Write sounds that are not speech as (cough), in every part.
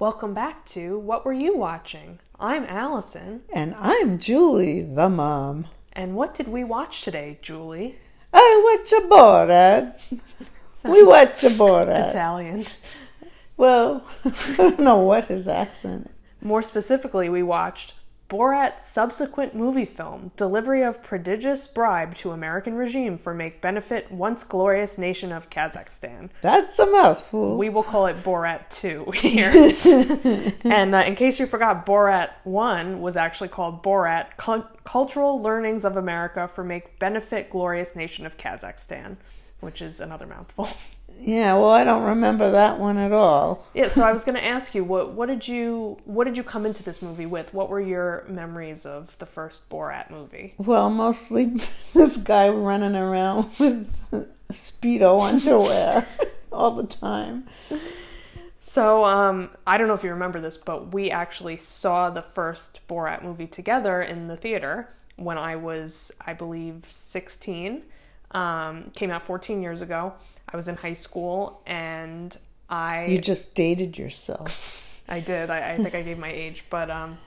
Welcome back to What Were You Watching? I'm Allison. And I'm Julie, the mom. And what did we watch today, Julie? I watch a Borat. we watch a Borat. Italian. Well, (laughs) I don't know what his accent is. More specifically, we watched Borat's subsequent movie film, Delivery of Prodigious Bribe to American Regime for Make Benefit Once Glorious Nation of Kazakhstan. That's a mouthful. We will call it Borat 2 (laughs) here. and uh, in case you forgot, Borat 1 was actually called Borat Cul- Cultural Learnings of America for Make Benefit Glorious Nation of Kazakhstan, which is another mouthful. (laughs) Yeah, well, I don't remember that one at all. Yeah, so I was (laughs) going to ask you what what did you what did you come into this movie with? What were your memories of the first Borat movie? Well, mostly (laughs) this guy running around (laughs) with speedo underwear all the time. So um, I don't know if you remember this, but we actually saw the first Borat movie together in the theater when I was, I believe, 16. Um, came out 14 years ago. I was in high school and I. You just dated yourself. (laughs) I did. I, I think I gave my age, but um,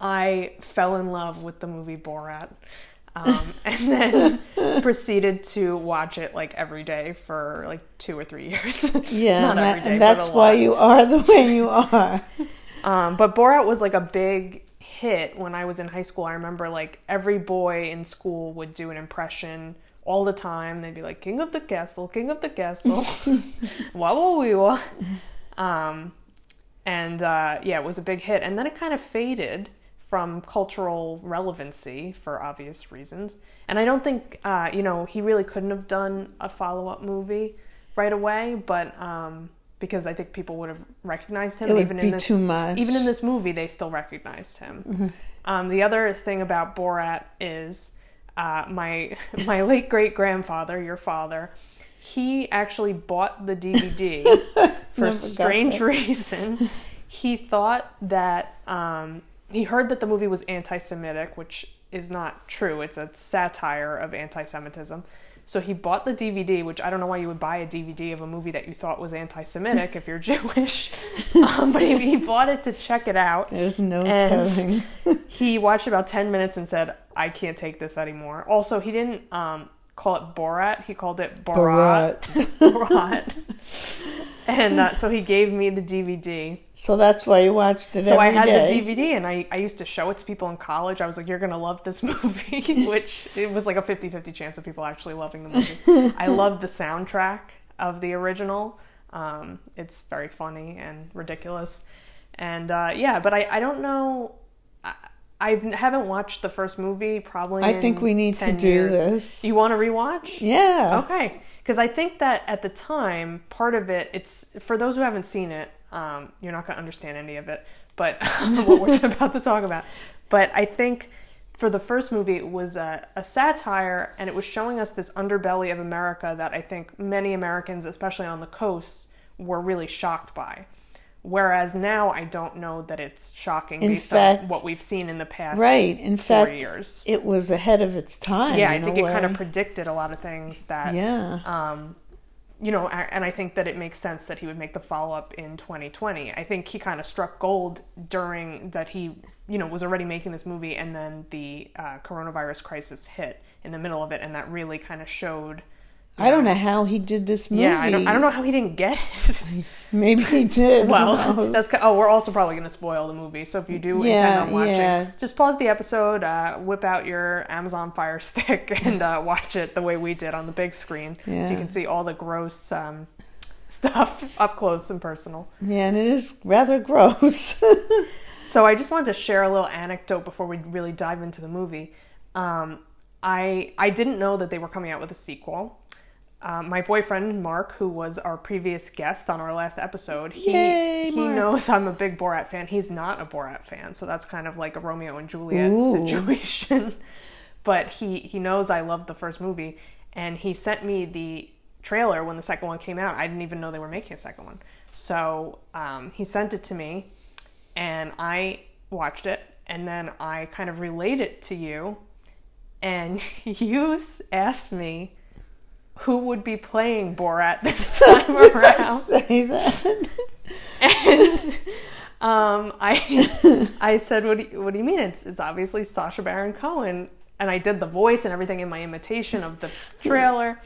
I fell in love with the movie Borat. Um, (laughs) and then (laughs) proceeded to watch it like every day for like two or three years. Yeah, and, that- day, and that's why you are the way you are. Um, but Borat was like a big hit when I was in high school. I remember like every boy in school would do an impression all the time. They'd be like, "King of the Castle, King of the Castle, (laughs) wah wah wah." (laughs) Um, and uh, yeah, it was a big hit. And then it kind of faded from cultural relevancy for obvious reasons. And I don't think uh, you know he really couldn't have done a follow up movie right away, but. Um, because I think people would have recognized him It would even be in this too much. even in this movie, they still recognized him. Mm-hmm. Um, the other thing about Borat is uh, my (laughs) my late great grandfather, your father, he actually bought the DVD (laughs) for strange (laughs) reason. He thought that um, he heard that the movie was anti-Semitic, which is not true. It's a satire of anti-Semitism. So he bought the DVD, which I don't know why you would buy a DVD of a movie that you thought was anti-Semitic if you're (laughs) Jewish. (laughs) Um, but he, he bought it to check it out. There's no telling. (laughs) He watched about 10 minutes and said, I can't take this anymore. Also, he didn't um, call it Borat, he called it Borat. Borat. And uh, so he gave me the DVD. So that's why you watched it So I had day. the DVD and I, I used to show it to people in college. I was like, you're going to love this (laughs) movie, (laughs) which it was like a 50 50 chance of people actually loving the movie. (laughs) I love the soundtrack of the original. Um, it's very funny and ridiculous. And uh, yeah, but I, I don't know. I, I haven't watched the first movie probably. I in think we need to do years. this. You want to rewatch? Yeah. Okay, because I think that at the time, part of it, it's for those who haven't seen it, um, you're not going to understand any of it, but (laughs) what we're (laughs) about to talk about. But I think for the first movie, it was a, a satire, and it was showing us this underbelly of America that I think many Americans, especially on the coasts, were really shocked by. Whereas now, I don't know that it's shocking In based on what we've seen in the past Right. In four fact, years. it was ahead of its time. Yeah, I think it kind of predicted a lot of things that Yeah. um, you know, and I think that it makes sense that he would make the follow up in 2020. I think he kind of struck gold during that he, you know, was already making this movie, and then the uh, coronavirus crisis hit in the middle of it, and that really kind of showed. I don't know how he did this movie. Yeah, I don't, I don't know how he didn't get it. (laughs) Maybe he did. Well, (laughs) that's oh, we're also probably going to spoil the movie. So if you do Yeah, intend on watching, yeah. just pause the episode, uh, whip out your Amazon Fire (laughs) Stick, and uh, watch it the way we did on the big screen, so you can see all the gross um, stuff up close and personal. yeah, and it is rather gross. So I just wanted to share a little anecdote before we really dive into the movie. Um, I I didn't know that they were coming out with a sequel. Um, my boyfriend Mark, who was our previous guest on our last episode, he Yay, he knows I'm a big Borat fan. He's not a Borat fan, so that's kind of like a Romeo and Juliet Ooh. situation. (laughs) but he he knows I loved the first movie, and he sent me the trailer when the second one came out. I didn't even know they were making a second one, so um, he sent it to me, and I watched it, and then I kind of relayed it to you, and (laughs) you asked me who would be playing Borat this (laughs) time around. Say that. and (laughs) um, I I said, "What do you, what do you mean? It's it's obviously Sacha Baron Cohen." And I did the voice and everything in my imitation of the (laughs) trailer.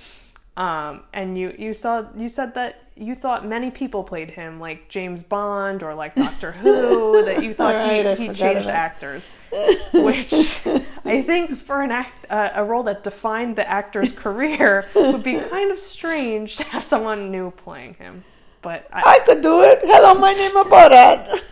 Um, and you you saw you said that you thought many people played him like James Bond or like Doctor Who. That you thought Right, he, he changed actors, which I think for an act uh, a role that defined the actor's (laughs) career would be kind of strange to have someone new playing him. But I, I could do it. Hello, my name is Borat.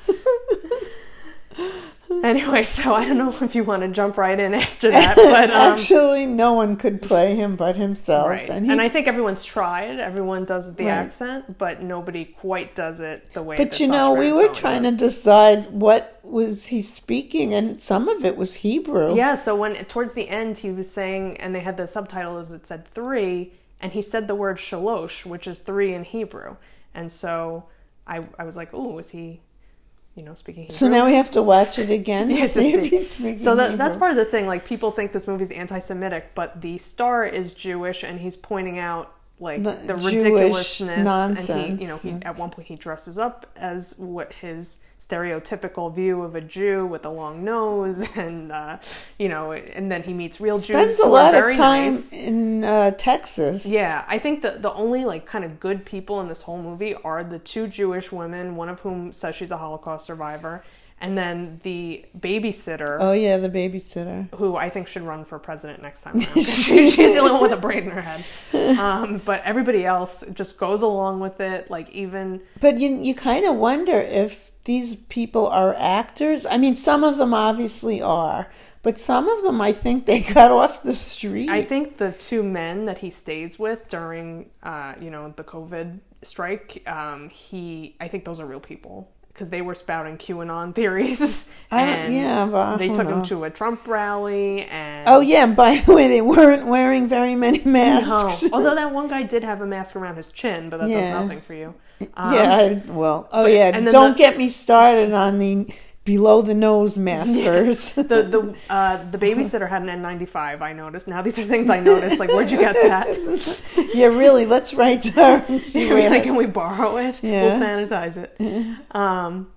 (laughs) Anyway, so I don't know if you want to jump right in after (laughs) that, but um, Actually, no one could play him but himself. right. And, And, I think everyone's tried. Everyone does the Right. accent, but nobody quite does it the way. but you know, we were trying does. to decide what was he speaking, and some of it was Hebrew. Yeah. So when towards the end he was saying, and they had the subtitle as it said three, and he said the word shalosh, which is three in Hebrew, and so I I was like, oh, is he, you know, speaking Hebrew? So now we have to watch it again (laughs) Yeah, see if he's speaking. So that, that's part of the thing. Like people think this movie's anti-Semitic, but the star is Jewish, and he's pointing out like The the, ridiculousness. And he, you know, he at one point he dresses up as what his stereotypical view of a Jew with a long nose, (laughs) and uh, you know, and then he meets real Jews. spends a lot of time nice. in uh, Texas. Yeah, I think that the only like kind of good people in this whole movie are the two Jewish women, one of whom says she's a Holocaust survivor, and then the babysitter Oh yeah, the babysitter. who I think should run for president next time. She- (laughs) (laughs) She's the only one with a brain in her head. (laughs) Um, but everybody else just goes along with it. Like even But you you kind of wonder if these people are actors. I mean, some of them obviously are, but some of them I think they got off the street. I think the two men that he stays with during, uh, you know, the COVID strike, um, he I think those are real people because they were spouting QAnon theories. (laughs) I don't- and yeah, but they took him to a Trump rally and. oh yeah, and by (laughs) the way, they weren't wearing very many No. masks. (laughs) Although that one guy did have a mask around his chin, but that Yeah. does nothing for you. Um, yeah, I, well, oh yeah. Don't the- get me started on the below the nose maskers. (laughs) the the uh, the babysitter had an N95. I noticed. Now these are things I noticed. Like, where'd you get that? (laughs) yeah, really. Let's write to her and (laughs) see where. like, can we borrow it? Yeah. We'll sanitize it. Um,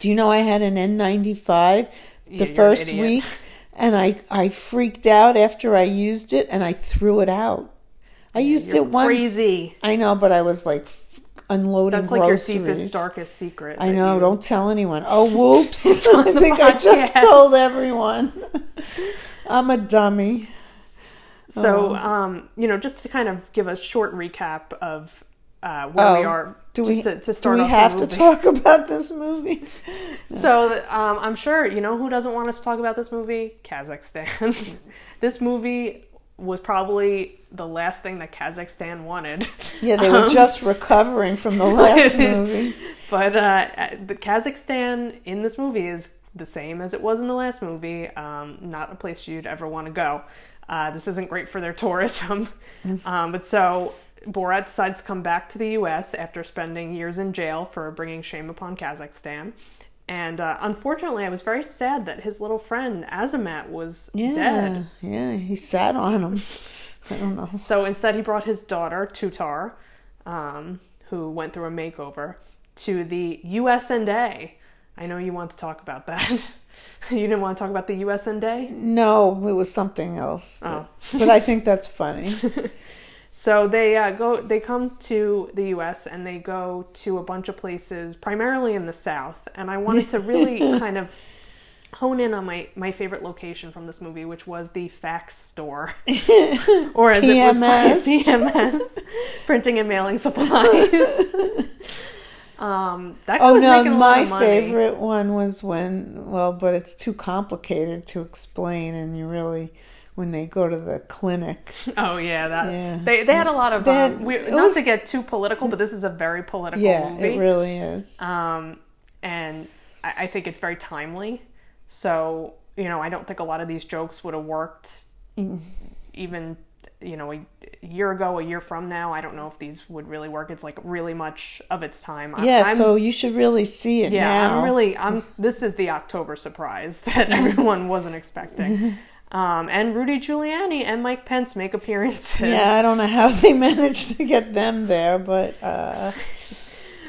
Do you know I had an N95 the first week, and I I freaked out after I used it, and I threw it out. I used you're it once. crazy. I know, but I was like unloading that's like your deepest, darkest secret. I know. you- Don't tell anyone. Oh, whoops! (laughs) (laughs) I think I just told everyone. (laughs) I'm a dummy. So, Oh. um, you know, just to kind of give a short recap of uh, where we Oh, are. Do we to, to do we have to talk about this movie? So um, I'm sure you know who doesn't want us to talk about this movie? Kazakhstan. this movie was probably the last thing that Kazakhstan wanted. (laughs) Yeah, they were Um, just recovering from the last (laughs) movie. But uh, the Kazakhstan in this movie is the same as it was in the last movie. Um, not a place you'd ever want to go. Uh, this isn't great for their (laughs) tourism. Um, but so Borat decides to come back to the U.S. after spending years in jail for bringing shame upon Kazakhstan. And uh, unfortunately, I was very sad that his little friend Azamat was Yeah, dead. yeah, he sat on him. (laughs) I don't know. So instead, he brought his daughter, Tutar, um, who went through a makeover, to the USNA. I know you want to talk about that. (laughs) you didn't want to talk about the USNA? No, it was something else. Oh. but I think that's funny. (laughs) So they uh, go, they come to the U.S. and they go to a bunch of places, primarily in the South. And I wanted to really (laughs) kind of hone in on my, my favorite location from this movie, which was the fax store, (laughs) or as it was PMS. PMS, (laughs) printing and mailing supplies. um, that Oh was no, my favorite one was when well, but it's too complicated to explain and you really when they go to the clinic. (laughs) Oh yeah, that Yeah. they they had a lot of. Had- um, we, not was- to get too political, but this is a very political Yeah, movie. it really is. um, and I, I think it's very timely. So you know, I don't think a lot of these jokes would have worked, Mm. even you know, a, a year ago, a year from now. I don't know if these would really work. It's like really much of its time. I- yeah, I'm, so you should really see it yeah, now. I'm really. I'm. This is the October surprise (laughs) that everyone wasn't expecting. (laughs) Um, and Rudy Giuliani and Mike Pence make appearances. Yeah, I don't know how they (laughs) managed to get them there, but uh, (laughs)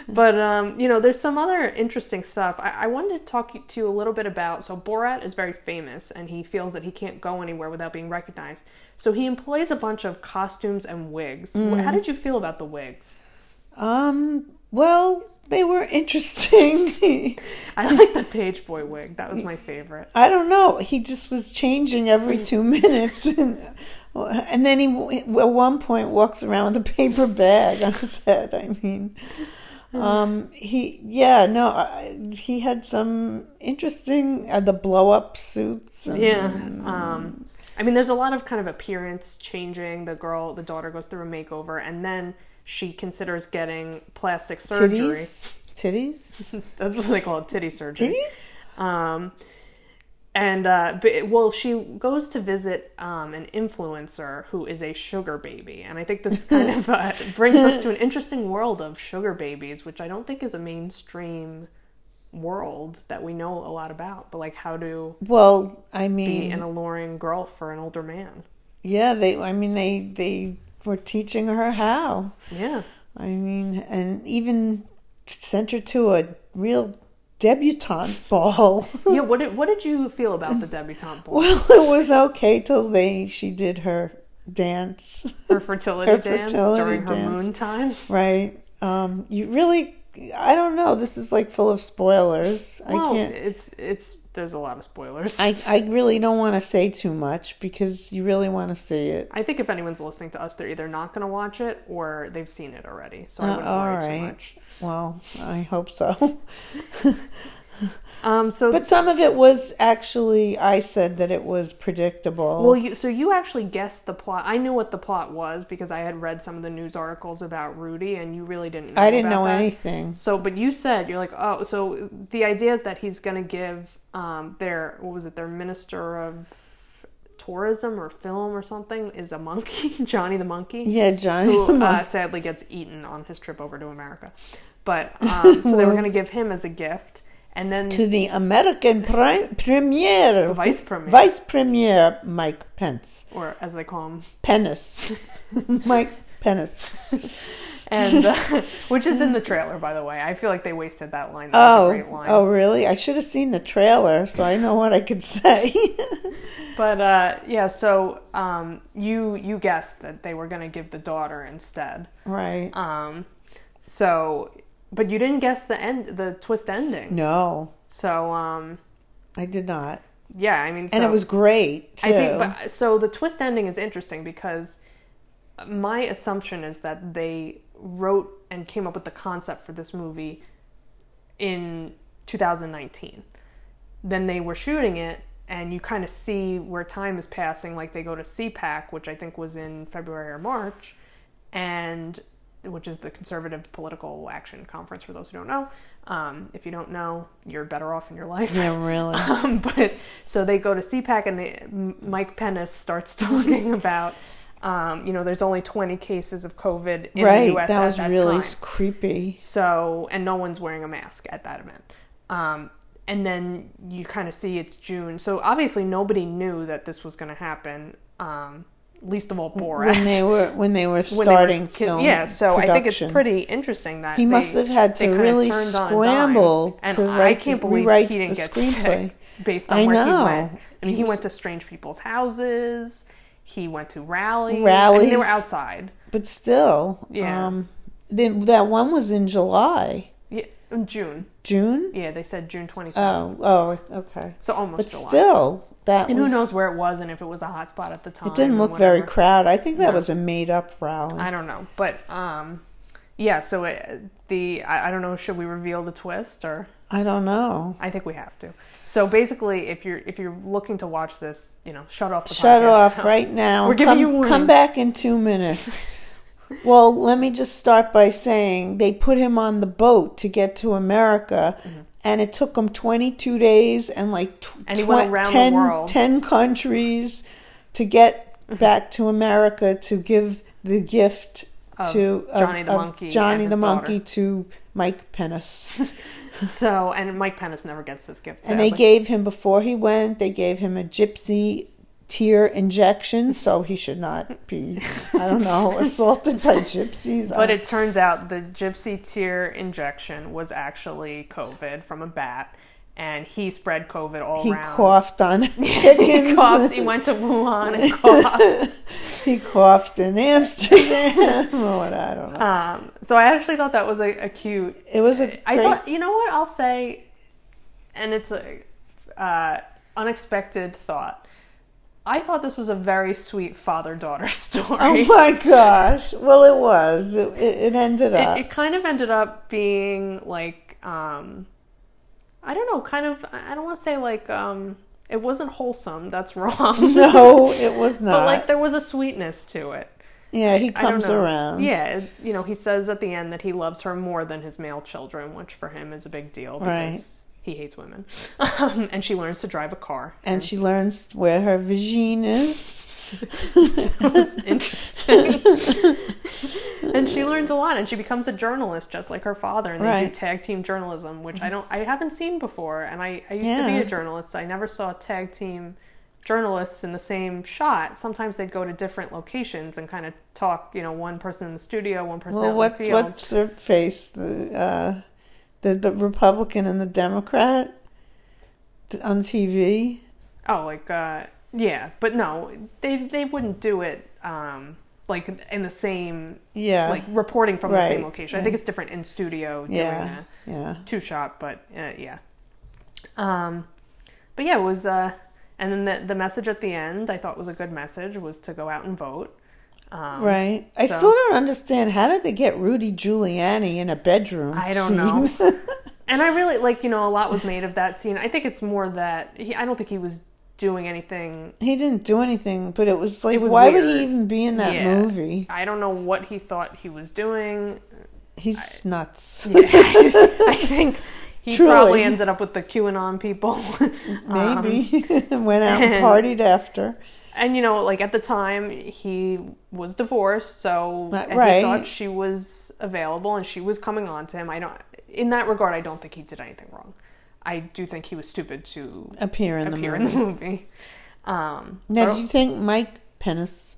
But um, you know, there's some other interesting stuff. I, I wanted to talk to you a little bit about. So Borat is very famous, and he feels that he can't go anywhere without being recognized. So he employs a bunch of costumes and wigs. Wh- How did you feel about the wigs? um, well, they were interesting. (laughs) I like the Page Boy wig. That was my favorite. I don't know. He just was changing every two (laughs) minutes, (laughs) and, and then he at one point walks around with a paper bag on his head. I mean, um, he yeah no, I- he had some interesting uh, the blow up suits. And, Yeah. Um, I mean, there's a lot of kind of appearance changing. The girl, the daughter, goes through a makeover, and then she considers getting plastic surgery. titties, titties, (laughs) That's what they call it, titty surgery. titties. Um, and uh, but, well, she goes to visit um, an influencer who is a sugar baby, and I think this (laughs) kind of uh, brings us to an interesting world of sugar babies, which I don't think is a mainstream world that we know a lot about. But like, how to Well, I mean, be an alluring girl for an older man? yeah, they. I mean, they they were teaching her how. Yeah, I mean, and even sent her to a real debutante ball. (laughs) yeah. What did what did you feel about the debutante ball? well, it was okay till they she did her dance, Her fertility (laughs) Her dance fertility during her dance. moon time. right? Um, you really, I don't know. This is like full of spoilers. I can't. it's it's there's a lot of spoilers. I, I really don't want to say too much because you really want to see it. I think if anyone's listening to us, they're either not going to watch it or they've seen it already. So I Uh, wouldn't all worry right. too much. Well, I hope so. (laughs) (laughs) Um, so but some of it was actually, I said that it was predictable. well, you so you actually guessed the plot. I knew what the plot was because I had read some of the news articles about Rudy, and you really didn't. Know I didn't know that. anything. So, but you said you're like, oh, so the idea is that he's going to give um, their what was it, their minister of tourism or film or something is a monkey, (laughs) Johnny the monkey. Yeah, Johnny the who uh, sadly gets eaten on his trip over to America. But um, so they were (laughs) going to give him as a gift, and then to the American prime, premier, the vice premier, Vice Premier Mike Pence. or as they call him, Pennis. (laughs) Mike Pennis. and uh, (laughs) which is in the trailer, by the way. I feel like they wasted that line. That Oh, great line. oh, really? I should have seen the trailer so I know what I could say. (laughs) But uh, yeah, so um, you you guessed that they were going to give the daughter instead. right. Um, so, but you didn't guess the end, the twist ending. No, So um, I did not. yeah, I mean, so, And it was great, too. I think, but so the twist ending is interesting because my assumption is that they wrote and came up with the concept for this movie in 2019. Then they were shooting it, and you kind of see where time is passing. Like they go to CPAC, which I think was in February or March, and which is the Conservative Political Action Conference. For those who don't know, um, if you don't know, you're better off in your life. yeah, really. (laughs) Um, but so they go to CPAC and they, Mike Pennis starts (laughs) talking about, um, you know, there's only 20 cases of COVID in the right. U.S. That at was that really time. creepy. So, and no one's wearing a mask at that event. Um, and then you kind of see it's June. So obviously nobody knew that this was going to happen. Um, least of all Borat. When they (laughs) were when they were When they were starting film yeah, so I think it's pretty interesting that He they- must have had to really scramble And to I write can't the- believe he didn't get screenplay. sick based on I where know. he went. I mean, he He went to strange people's houses. He went to rallies. I mean, Rallies. they were outside. But still, Yeah. um, then that one was in July, Yeah, in June. June. Yeah, they said June 27th. Oh, oh, okay. so almost But July. still, that and was, who knows where it was and if it was a hot spot at the time. It didn't look very crowded. I think that No. was a made-up rally. I don't know, but um, yeah. So it, the I, I don't know. Should we reveal the twist or? I don't know. I think we have to. So basically, if you're if you're looking to watch this, you know, shut off the Shut it podcast off right now. We're giving come, you warning. come back in two minutes. (laughs) well, let me just start by saying they put him on the boat to get to America, Mm-hmm. And it took him 22 days and like tw- And he went around the 10, world. 10 countries to get mm-hmm. back to America to give the gift Of to of- Johnny the of Monkey Johnny the his Monkey to Mike Pennis. (laughs) So and Mike Pennis never gets this gift. And they gave him before he went. They gave him a gypsy tear injection, so he should not be, I don't know, (laughs) assaulted by gypsies. But it turns out the gypsy tear injection was actually COVID from a bat, and he spread COVID all he around. He coughed on (laughs) he, chickens. coughed, he went to Wuhan and (laughs) coughed. he coughed in Amsterdam. what, I don't know. Um, so I actually thought that was a, a cute. It was a I great, thought, you know what I'll say, and it's a uh, unexpected thought. I thought this was a very sweet father-daughter (laughs) story. Oh my gosh! Well, it was. It, it, it ended up. it, it kind of ended up being like um i don't know kind of i don't want to say like um it wasn't wholesome that's (laughs) wrong no, it was not. but like there was a sweetness to it yeah, he comes around. yeah you know he says at the end that he loves her more than his male children which for him is a big deal because Right. He hates women (laughs) um, and she learns to drive a car And she learns where her vagine is. (laughs) interesting. (laughs) and she learns a lot, and she becomes a journalist just like her father. And they do tag team journalism, which I don't, I haven't seen before. And I, I used to be a journalist. I never saw tag team journalists in the same shot. Sometimes they'd go to different locations and kind of talk. You know, one person in the studio, one person Well, what field. what's her face? The uh, the the Republican and the Democrat on TV. Oh, like uh, yeah, but no, they they wouldn't do it. Um, like in the same, Yeah, like reporting from the same location. I think it's different in studio doing yeah, that. yeah. two shot, but uh, yeah. Um, but yeah, it was. Uh, and then the the message at the end, I thought was a good message, was to go out and vote. Um, Right. I so- still don't understand how did they get Rudy Giuliani in a bedroom? I don't scene? know. (laughs) And I really like, you know, a lot was made of that scene. I think it's more that he, I don't think he was doing anything. he didn't do anything, but it was like, It was why would he even be in that Yeah. movie? I don't know what he thought he was doing. He's nuts. (laughs) Yeah, I think he Truly. probably ended up with the QAnon people. (laughs) Um, Maybe went out and partied after. And you know, like at the time, he was divorced, so Right- and right. he thought she was available and she was coming on to him. I don't. In that regard, I don't think he did anything wrong. I do think he was stupid to Appear in appear the in movie. the movie. Um, Now, do you think Mike Pence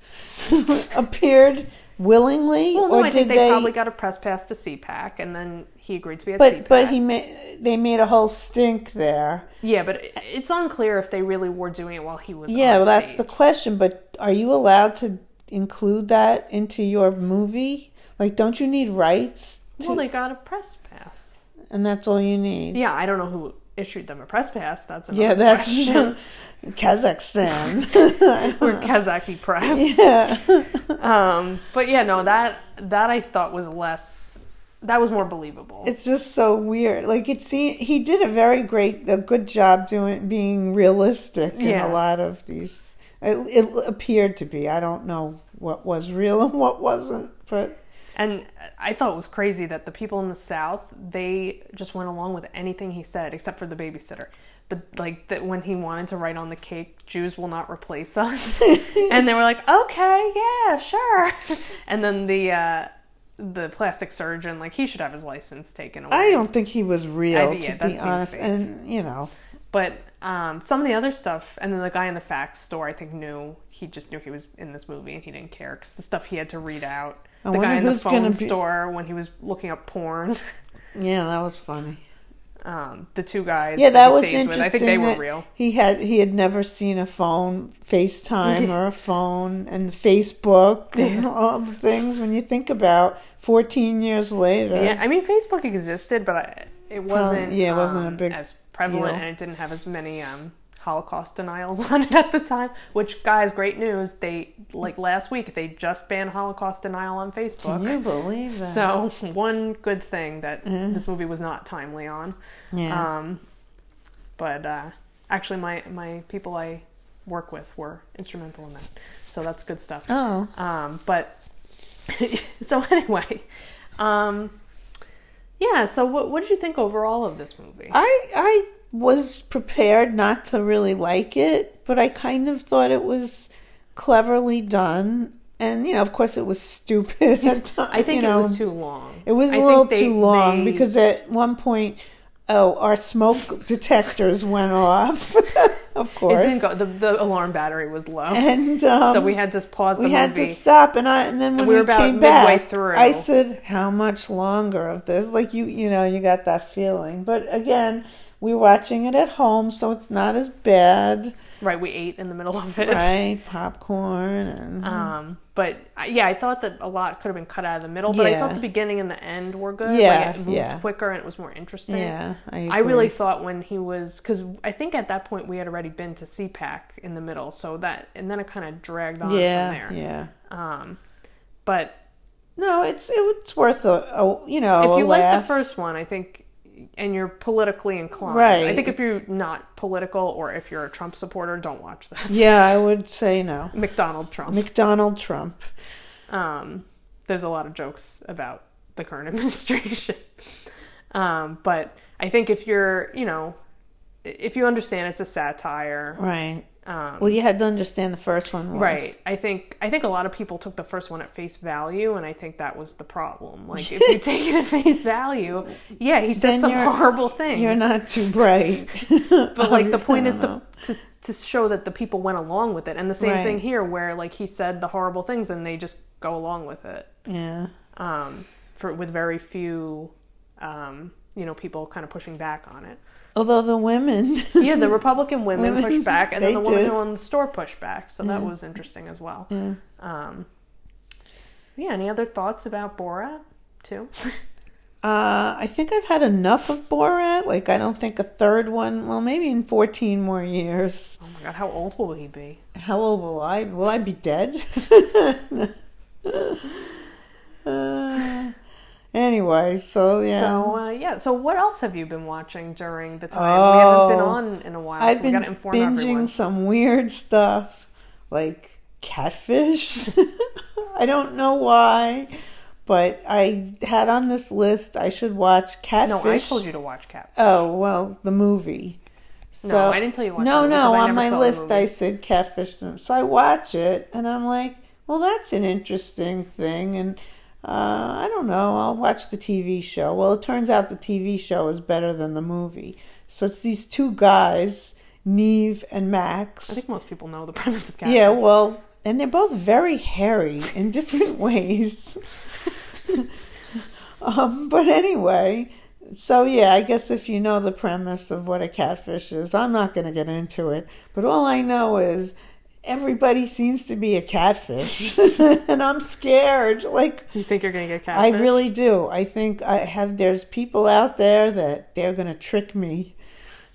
(laughs) appeared willingly, well, no, or did think they, they? probably got a press pass to CPAC, and then he agreed to be at but CPAC. but he made they made a whole stink there. yeah, but it's unclear if they really were doing it while he was. Yeah, well, that's the question. But are you allowed to include that into your movie? Like, don't you need rights? To, Well, they got a press pass. and that's all you need. Yeah, I don't know who issued them a press pass. That's Yeah, that's. (laughs) Kazakhstan. (laughs) or Kazaki press. (laughs) yeah. Um, but yeah, no, that that I thought was less. That was more believable. It's just so weird. Like it seemed he did a very great, a good job doing being realistic in a lot of these. It, it appeared to be. I don't know what was real and what wasn't, but and I thought it was crazy that the people in the South they just went along with anything he said, except for the babysitter. But like that when he wanted to write on the cake, Jews will not replace us, (laughs) and they were like, okay, yeah, sure. (laughs) And then the uh, the plastic surgeon, like he should have his license taken away. I don't think he was real I- yeah, to be honest. fake. And you know, But um, some of the other stuff, and then the guy in the fax store, I think knew he just knew he was in this movie, and he didn't care because the stuff he had to read out. I the guy in the phone be- store when he was looking up porn. (laughs) yeah, that was funny. Um, the two guys. Yeah, that was interesting. With, I think they were real. He had he had never seen a phone, FaceTime or a phone, and Facebook and all the things. When you think about fourteen years later, Yeah, I mean Facebook existed, but I, it wasn't. yeah, it wasn't a um, big as prevalent, deal. and it didn't have as many um, Holocaust denials (laughs) on it at the time. Which, guys, great news! They like last week they just banned Holocaust denial on Facebook. can you believe that? So one good thing that this movie was not timely on. yeah, Um, but uh, actually, my my people I work with were instrumental in that, so that's good stuff. oh, Um, but (laughs) so anyway, um, yeah. So what what did you think overall of this movie? I I was prepared not to really like it, but I kind of thought it was cleverly done. And you know, of course, it was stupid at times. (laughs) I think you know, it was too long. It was I a little they- too long they- because at one point, oh, our smoke (laughs) detectors went off. (laughs) of It course. didn't go. The, the alarm battery was low, and um, so we had to pause the we had to stop, and I and then when we we, were about came back, through. I said, "How much longer of this?" Like you, you know, you got that feeling. But again, we're watching it at home, so it's not as bad, Right, we ate in the middle of it. right? Popcorn and Um, but yeah, I thought that a lot could have been cut out of the middle, but I thought the beginning and the end were good. Yeah, like it moved yeah. quicker and it was more interesting. yeah, I, I really thought when he was because I think at that point we had already been to CPAC in the middle, so that and then it kind of dragged on yeah, from there. yeah. Um, but No, it's it's worth a, a you know if a you like laugh. the first one, I think, and you're politically inclined, Right, I think if you're not political or if you're a Trump supporter, don't watch this. yeah, I would say no. McDonald Trump. McDonald Trump. Um, there's a lot of jokes about the current (laughs) administration. um, but I think if you're, you know, if you understand it's a satire, Right. Um, Well, you had to understand the first one was right? I think I think a lot of people took the first one at face value, and I think that was the problem. (laughs) Like if you take it at face value, yeah, he says Then some horrible things. You're not too bright. (laughs) but like the (laughs) point is to, to to show that the people went along with it, and the same Right. thing here, where like he said the horrible things, and they just go along with it. Yeah. um, for with very few, um, you know, people kind of pushing back on it. Although the women. Yeah, the (laughs) Republican women Women, pushed back, and then the woman did. who owned the store pushed back. So that was interesting as well. Yeah. Um, yeah. Any other thoughts about Borat too? Uh, I think I've had enough of Borat. Like, I don't think a third one. Well, maybe in fourteen more years. oh my God, how old will he be? How old will I? Will I be dead? (laughs) anyway, so yeah. So uh, yeah. So what else have you been watching during the time we haven't been Oh, on in a while? I've so been binging everyone. some weird stuff, like catfish. (laughs) I don't know why, but I had on this list I should watch catfish. No, I told you to watch Cap. Oh well, the movie. So, No, I didn't tell you to watch No, the movie no, on my list. I said catfish. So I watch it, and I'm like, well, that's an interesting thing, and uh, I don't know. I'll watch the TV show. Well, it turns out the TV show is better than the movie. So it's these two guys, Nev and Max. I think most people know the premise of Cap. Yeah, well, and they're both very hairy in different (laughs) ways. (laughs) um, but anyway, so yeah, I guess if you know the premise of what a catfish is, I'm not going to get into it. But all I know is everybody seems to be a catfish, (laughs) and I'm scared. Like, You think you're gonna get catfish? I really do. I think I have. There's people out there that they're going to trick me,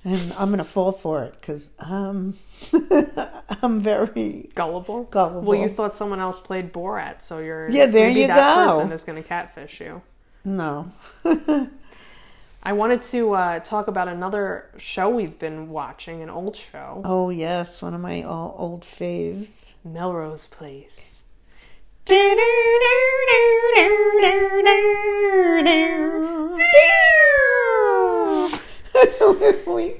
and I'm going to fall for it because um, (laughs) I'm very gullible. gullible. Well, you thought someone else played Borat, so you're Yeah, there maybe you that go. person is going to catfish you. no. (laughs) I wanted to uh, talk about another show we've been watching, an old show, oh yes, one of my old faves. Melrose Place. We,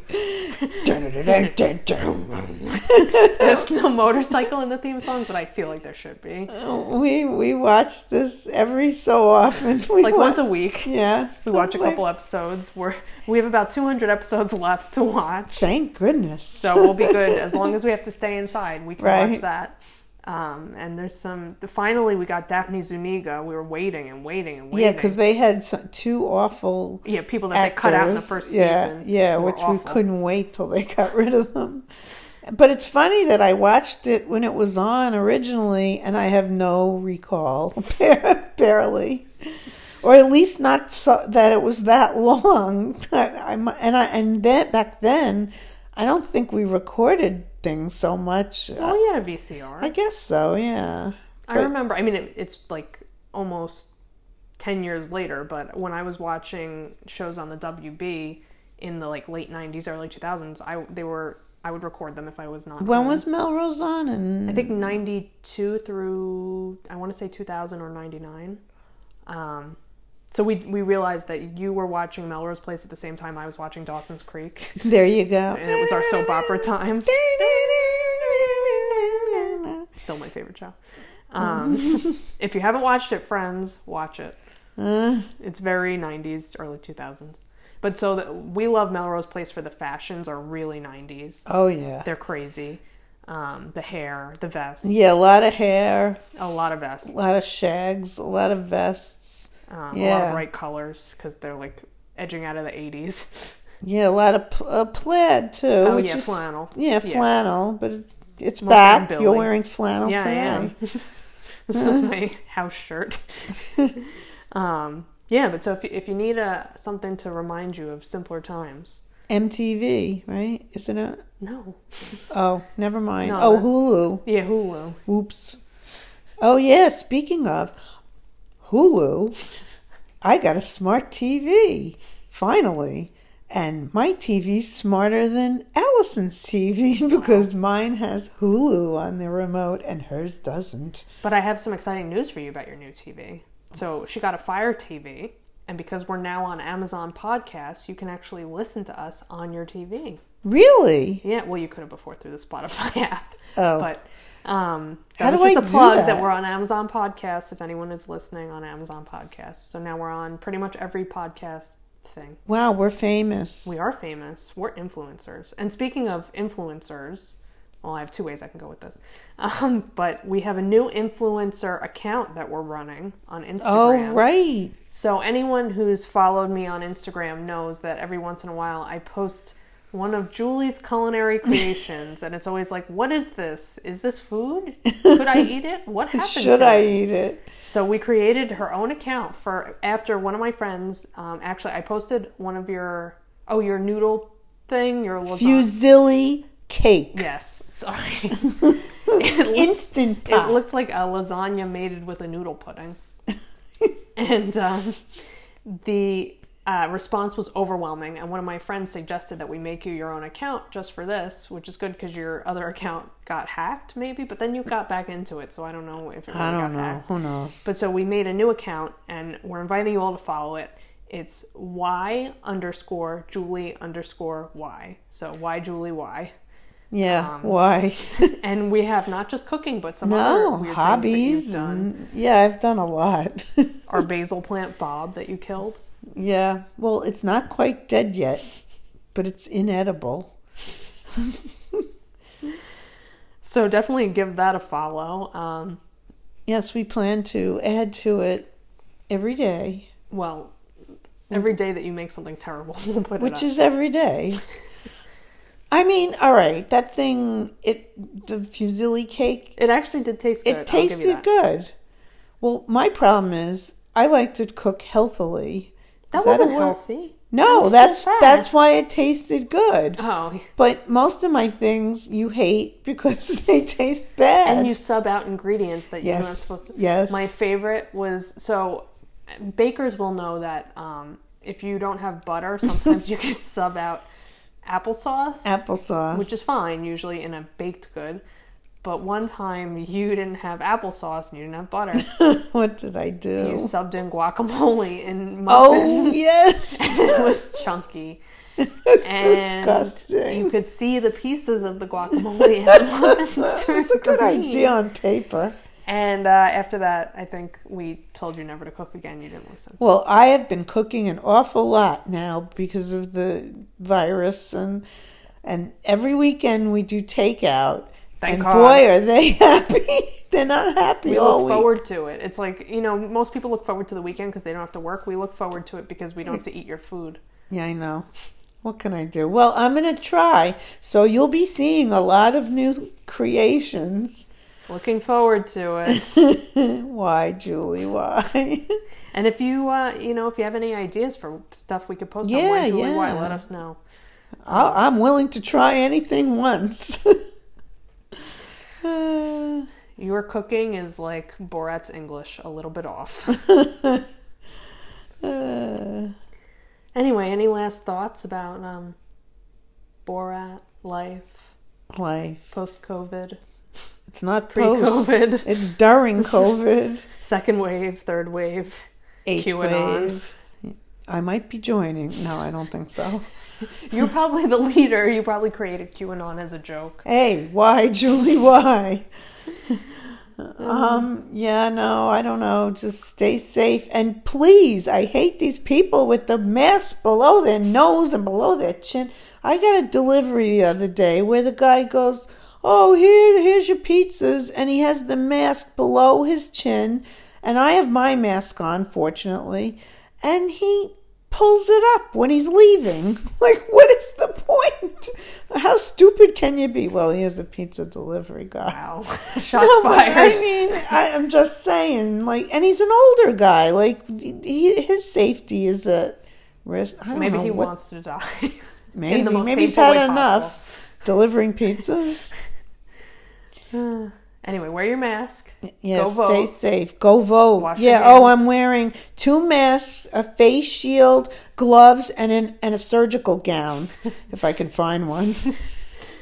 There's no motorcycle in the theme song, but I feel like there should be. we we watch this every so often. (laughs) We Like wa- once a week, yeah. we watch a Like, couple episodes. We're we have about 200 episodes left to watch, Thank goodness. so we'll be good as long as we have to stay inside. We can watch that. Um, and there's some. Finally, we got Daphne Zuniga. We were waiting and waiting and waiting. yeah, because they had some, two awful yeah, people that actors. they cut out in the first yeah, season. Yeah, which we couldn't wait till they (laughs) got rid of them. But it's funny that I watched it when it was on originally, and I have no recall, (laughs) barely, or at least not so that it was that (laughs) long. I, I'm- and I and then back then, I don't think we recorded things so much. Well, you had a VCR. I guess so. Yeah. I but- remember. I mean, it, it's like almost ten years later, but when I was watching shows on the WB in the like late '90s, early 2000s, I they were I would record them if I was not. When home. was Melrose on? And I think '92 through I want to say 2000 or '99. Um, so we we realized that you were watching Melrose Place at the same time I was watching Dawson's Creek, (laughs) there you go. and it was our soap opera time. (laughs) Still my favorite show. Um, (laughs) if you haven't watched it, friends, watch it. Uh, It's very 90s, early 2000s. But so the, we love Melrose Place for the fashions are really 90s. Oh yeah. They're crazy. Um, the hair, the vests, Yeah, a lot of hair, a lot of vests, a lot of shags, a lot of vests. Um, a lot yeah. of bright colors because they're like edging out of the 80s. (laughs) Yeah, a lot of pl- uh, plaid too. Oh which yeah, is- flannel. Yeah, flannel, but it's, it's back. You're wearing flannel Yeah, I today. am. (laughs) this is my (laughs) house shirt. um, yeah, but so if you, if you need a something to remind you of simpler times, MTV, right? Isn't it? no, Oh, never mind. No, oh, that- Hulu. yeah, Hulu. Oops. Oh yeah. Speaking of Hulu, I got a smart TV finally, and my TV's smarter than Allison's TV (laughs) because mine has Hulu on the remote and hers doesn't. But I have some exciting news for you about your new TV. So she got a Fire TV, and because we're now on Amazon Podcasts, you can actually listen to us on your TV. Really? Yeah, well, you could have before through the Spotify (laughs) app, Oh, but um, How that do was I just a do plug that? that? we're on Amazon Podcasts. If anyone is listening on Amazon Podcasts, so now we're on pretty much every podcast thing. wow, we're famous. We are famous. We're influencers. And speaking of influencers, well, I have two ways I can go with this. (laughs) Um, but we have a new influencer account that we're running on Instagram. oh, right. So anyone who's followed me on Instagram knows that every once in a while I post one of Julie's culinary (laughs) creations, and it's always like, "What is this? Is this food? Could I eat it? What (laughs) happened?" Should I it?" eat it? So we created her own account for after one of my friends. Um, actually, I posted one of your oh your noodle thing, your lasagna. Fusilli cake. Yes, sorry. (laughs) it, looked, Instant it pot. looked like a lasagna mated with a noodle pudding, and um, the uh, response was overwhelming. And one of my friends suggested that we make you your own account just for this, which is good because your other account got hacked, maybe. But then you got back into it, so I don't know if it really I don't got know. hacked. Who knows? But so we made a new account and we're inviting you all to follow it. It's Y underscore Julie underscore Y. So Y Julie Y. yeah. um, Why? (laughs) And we have not just cooking, but some other no weird hobbies. that you've done. and- yeah, I've done a lot. (laughs) Our basil plant Bob that you killed. Yeah. Well, it's not quite dead yet, but it's inedible. So definitely give that a follow. Um, Yes, we plan to add to it every day, well, every day that you make something terrible, (laughs) we'll put it which is every day. (laughs) I mean, all right, that thing, it the fusilli cake, it actually did taste good. it I'll give you tasted good. Well, my problem is I like to cook healthily. That wasn't healthy. No, That that's that's why it tasted good. Oh, But most of my things you hate because (laughs) they taste bad. and you sub out ingredients that you're not supposed to. yes. My favorite was so bakers will know that um, if you don't have butter, (laughs) sometimes you can sub out applesauce, applesauce. which is fine usually in a baked good. But one time you didn't have applesauce and you didn't have butter. (laughs) what did I do? You subbed in guacamole in Oh muffins. yes, (laughs) it was chunky. (laughs) it's And disgusting. you could see the pieces of the guacamole in the muffins It's a good green. idea on paper. And uh, after that, I think we told you never to cook again. You didn't listen. Well, I have been cooking an awful lot now because of the virus and and every weekend we do takeout. Thank and God. boy, are they (laughs) happy! They're not happy We all look week. forward to it. It's like, you know, most people look forward to the weekend because they don't have to work. We look forward to it because we don't have to eat your food. Yeah, I know. What can I do? Well, I'm going to try. So you'll be seeing a lot of new creations. Looking forward to (laughs) it. why, Julie? Why? (laughs) and if you, uh, you know, if you have any ideas for stuff we could post Yeah, on Why Julie Why, let us know. I'll, I'm willing to try anything once. Uh, (sighs) Your cooking is like Borat's English, a little bit off. uh, (laughs) (sighs) anyway, any last thoughts about um, Borat life life. post COVID, It's not. Pre-COVID. It's during COVID. (laughs) second wave, third wave? Eighth QAnon. wave. I might be joining. No, I don't think so. (laughs) You're probably the leader. You probably created QAnon as a joke. Hey, why, (laughs) Julie? Why? (laughs) Um, yeah, no, I don't know. Just stay safe. And please, I hate these people with the mask below their nose and below their chin. I got a delivery the other day where the guy goes, Oh, here, here's your pizzas. And he has the mask below his chin. And I have my mask on, fortunately. And he pulls it up when he's leaving. (laughs) Like, what is the point? How stupid can you be? Well, he is a pizza delivery guy. Wow. (laughs) Shots No, fired. I mean, I, I'm just saying, like, and he's an older guy. Like, he, his safety is at risk. I don't Maybe he what, wants to die. (laughs) Maybe, maybe he's had enough delivering pizzas. (sighs) (sighs) (sighs) Uh, anyway, wear your mask. Yes, stay safe. Go vote. Wash yeah. Oh. I'm wearing two masks, a face shield, gloves, and an, and a surgical gown, (laughs) if I can find one,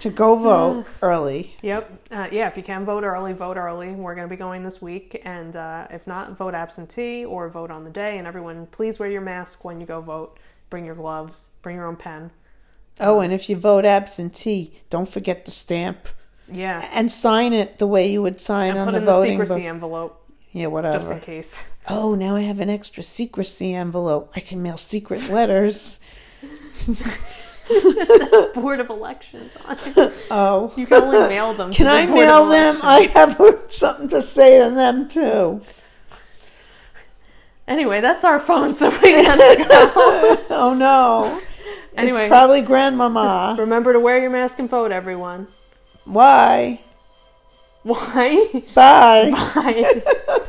to go vote (sighs) early. Yep. Uh, yeah, if you can vote early, vote early. We're going to be going this week. And uh, if not, vote absentee or vote on the day. And everyone, please wear your mask when you go vote. Bring your gloves, bring your own pen. Oh, and if you vote absentee, don't forget the stamp Yeah. and sign it the way you would sign And on put the in the voting secrecy book. envelope Yeah, whatever. just in case. Oh, now I have an extra secrecy envelope. I can mail secret letters. (laughs) Board of Elections on it. Oh. You can only mail them. to Can the I Board of mail them? I have (laughs) something to say to them too. Anyway, that's our phone, so we gotta go. (laughs) Oh no. Anyway. It's probably grandmama. Remember to wear your mask and vote, everyone. Why? Why? Bye. (laughs) Bye.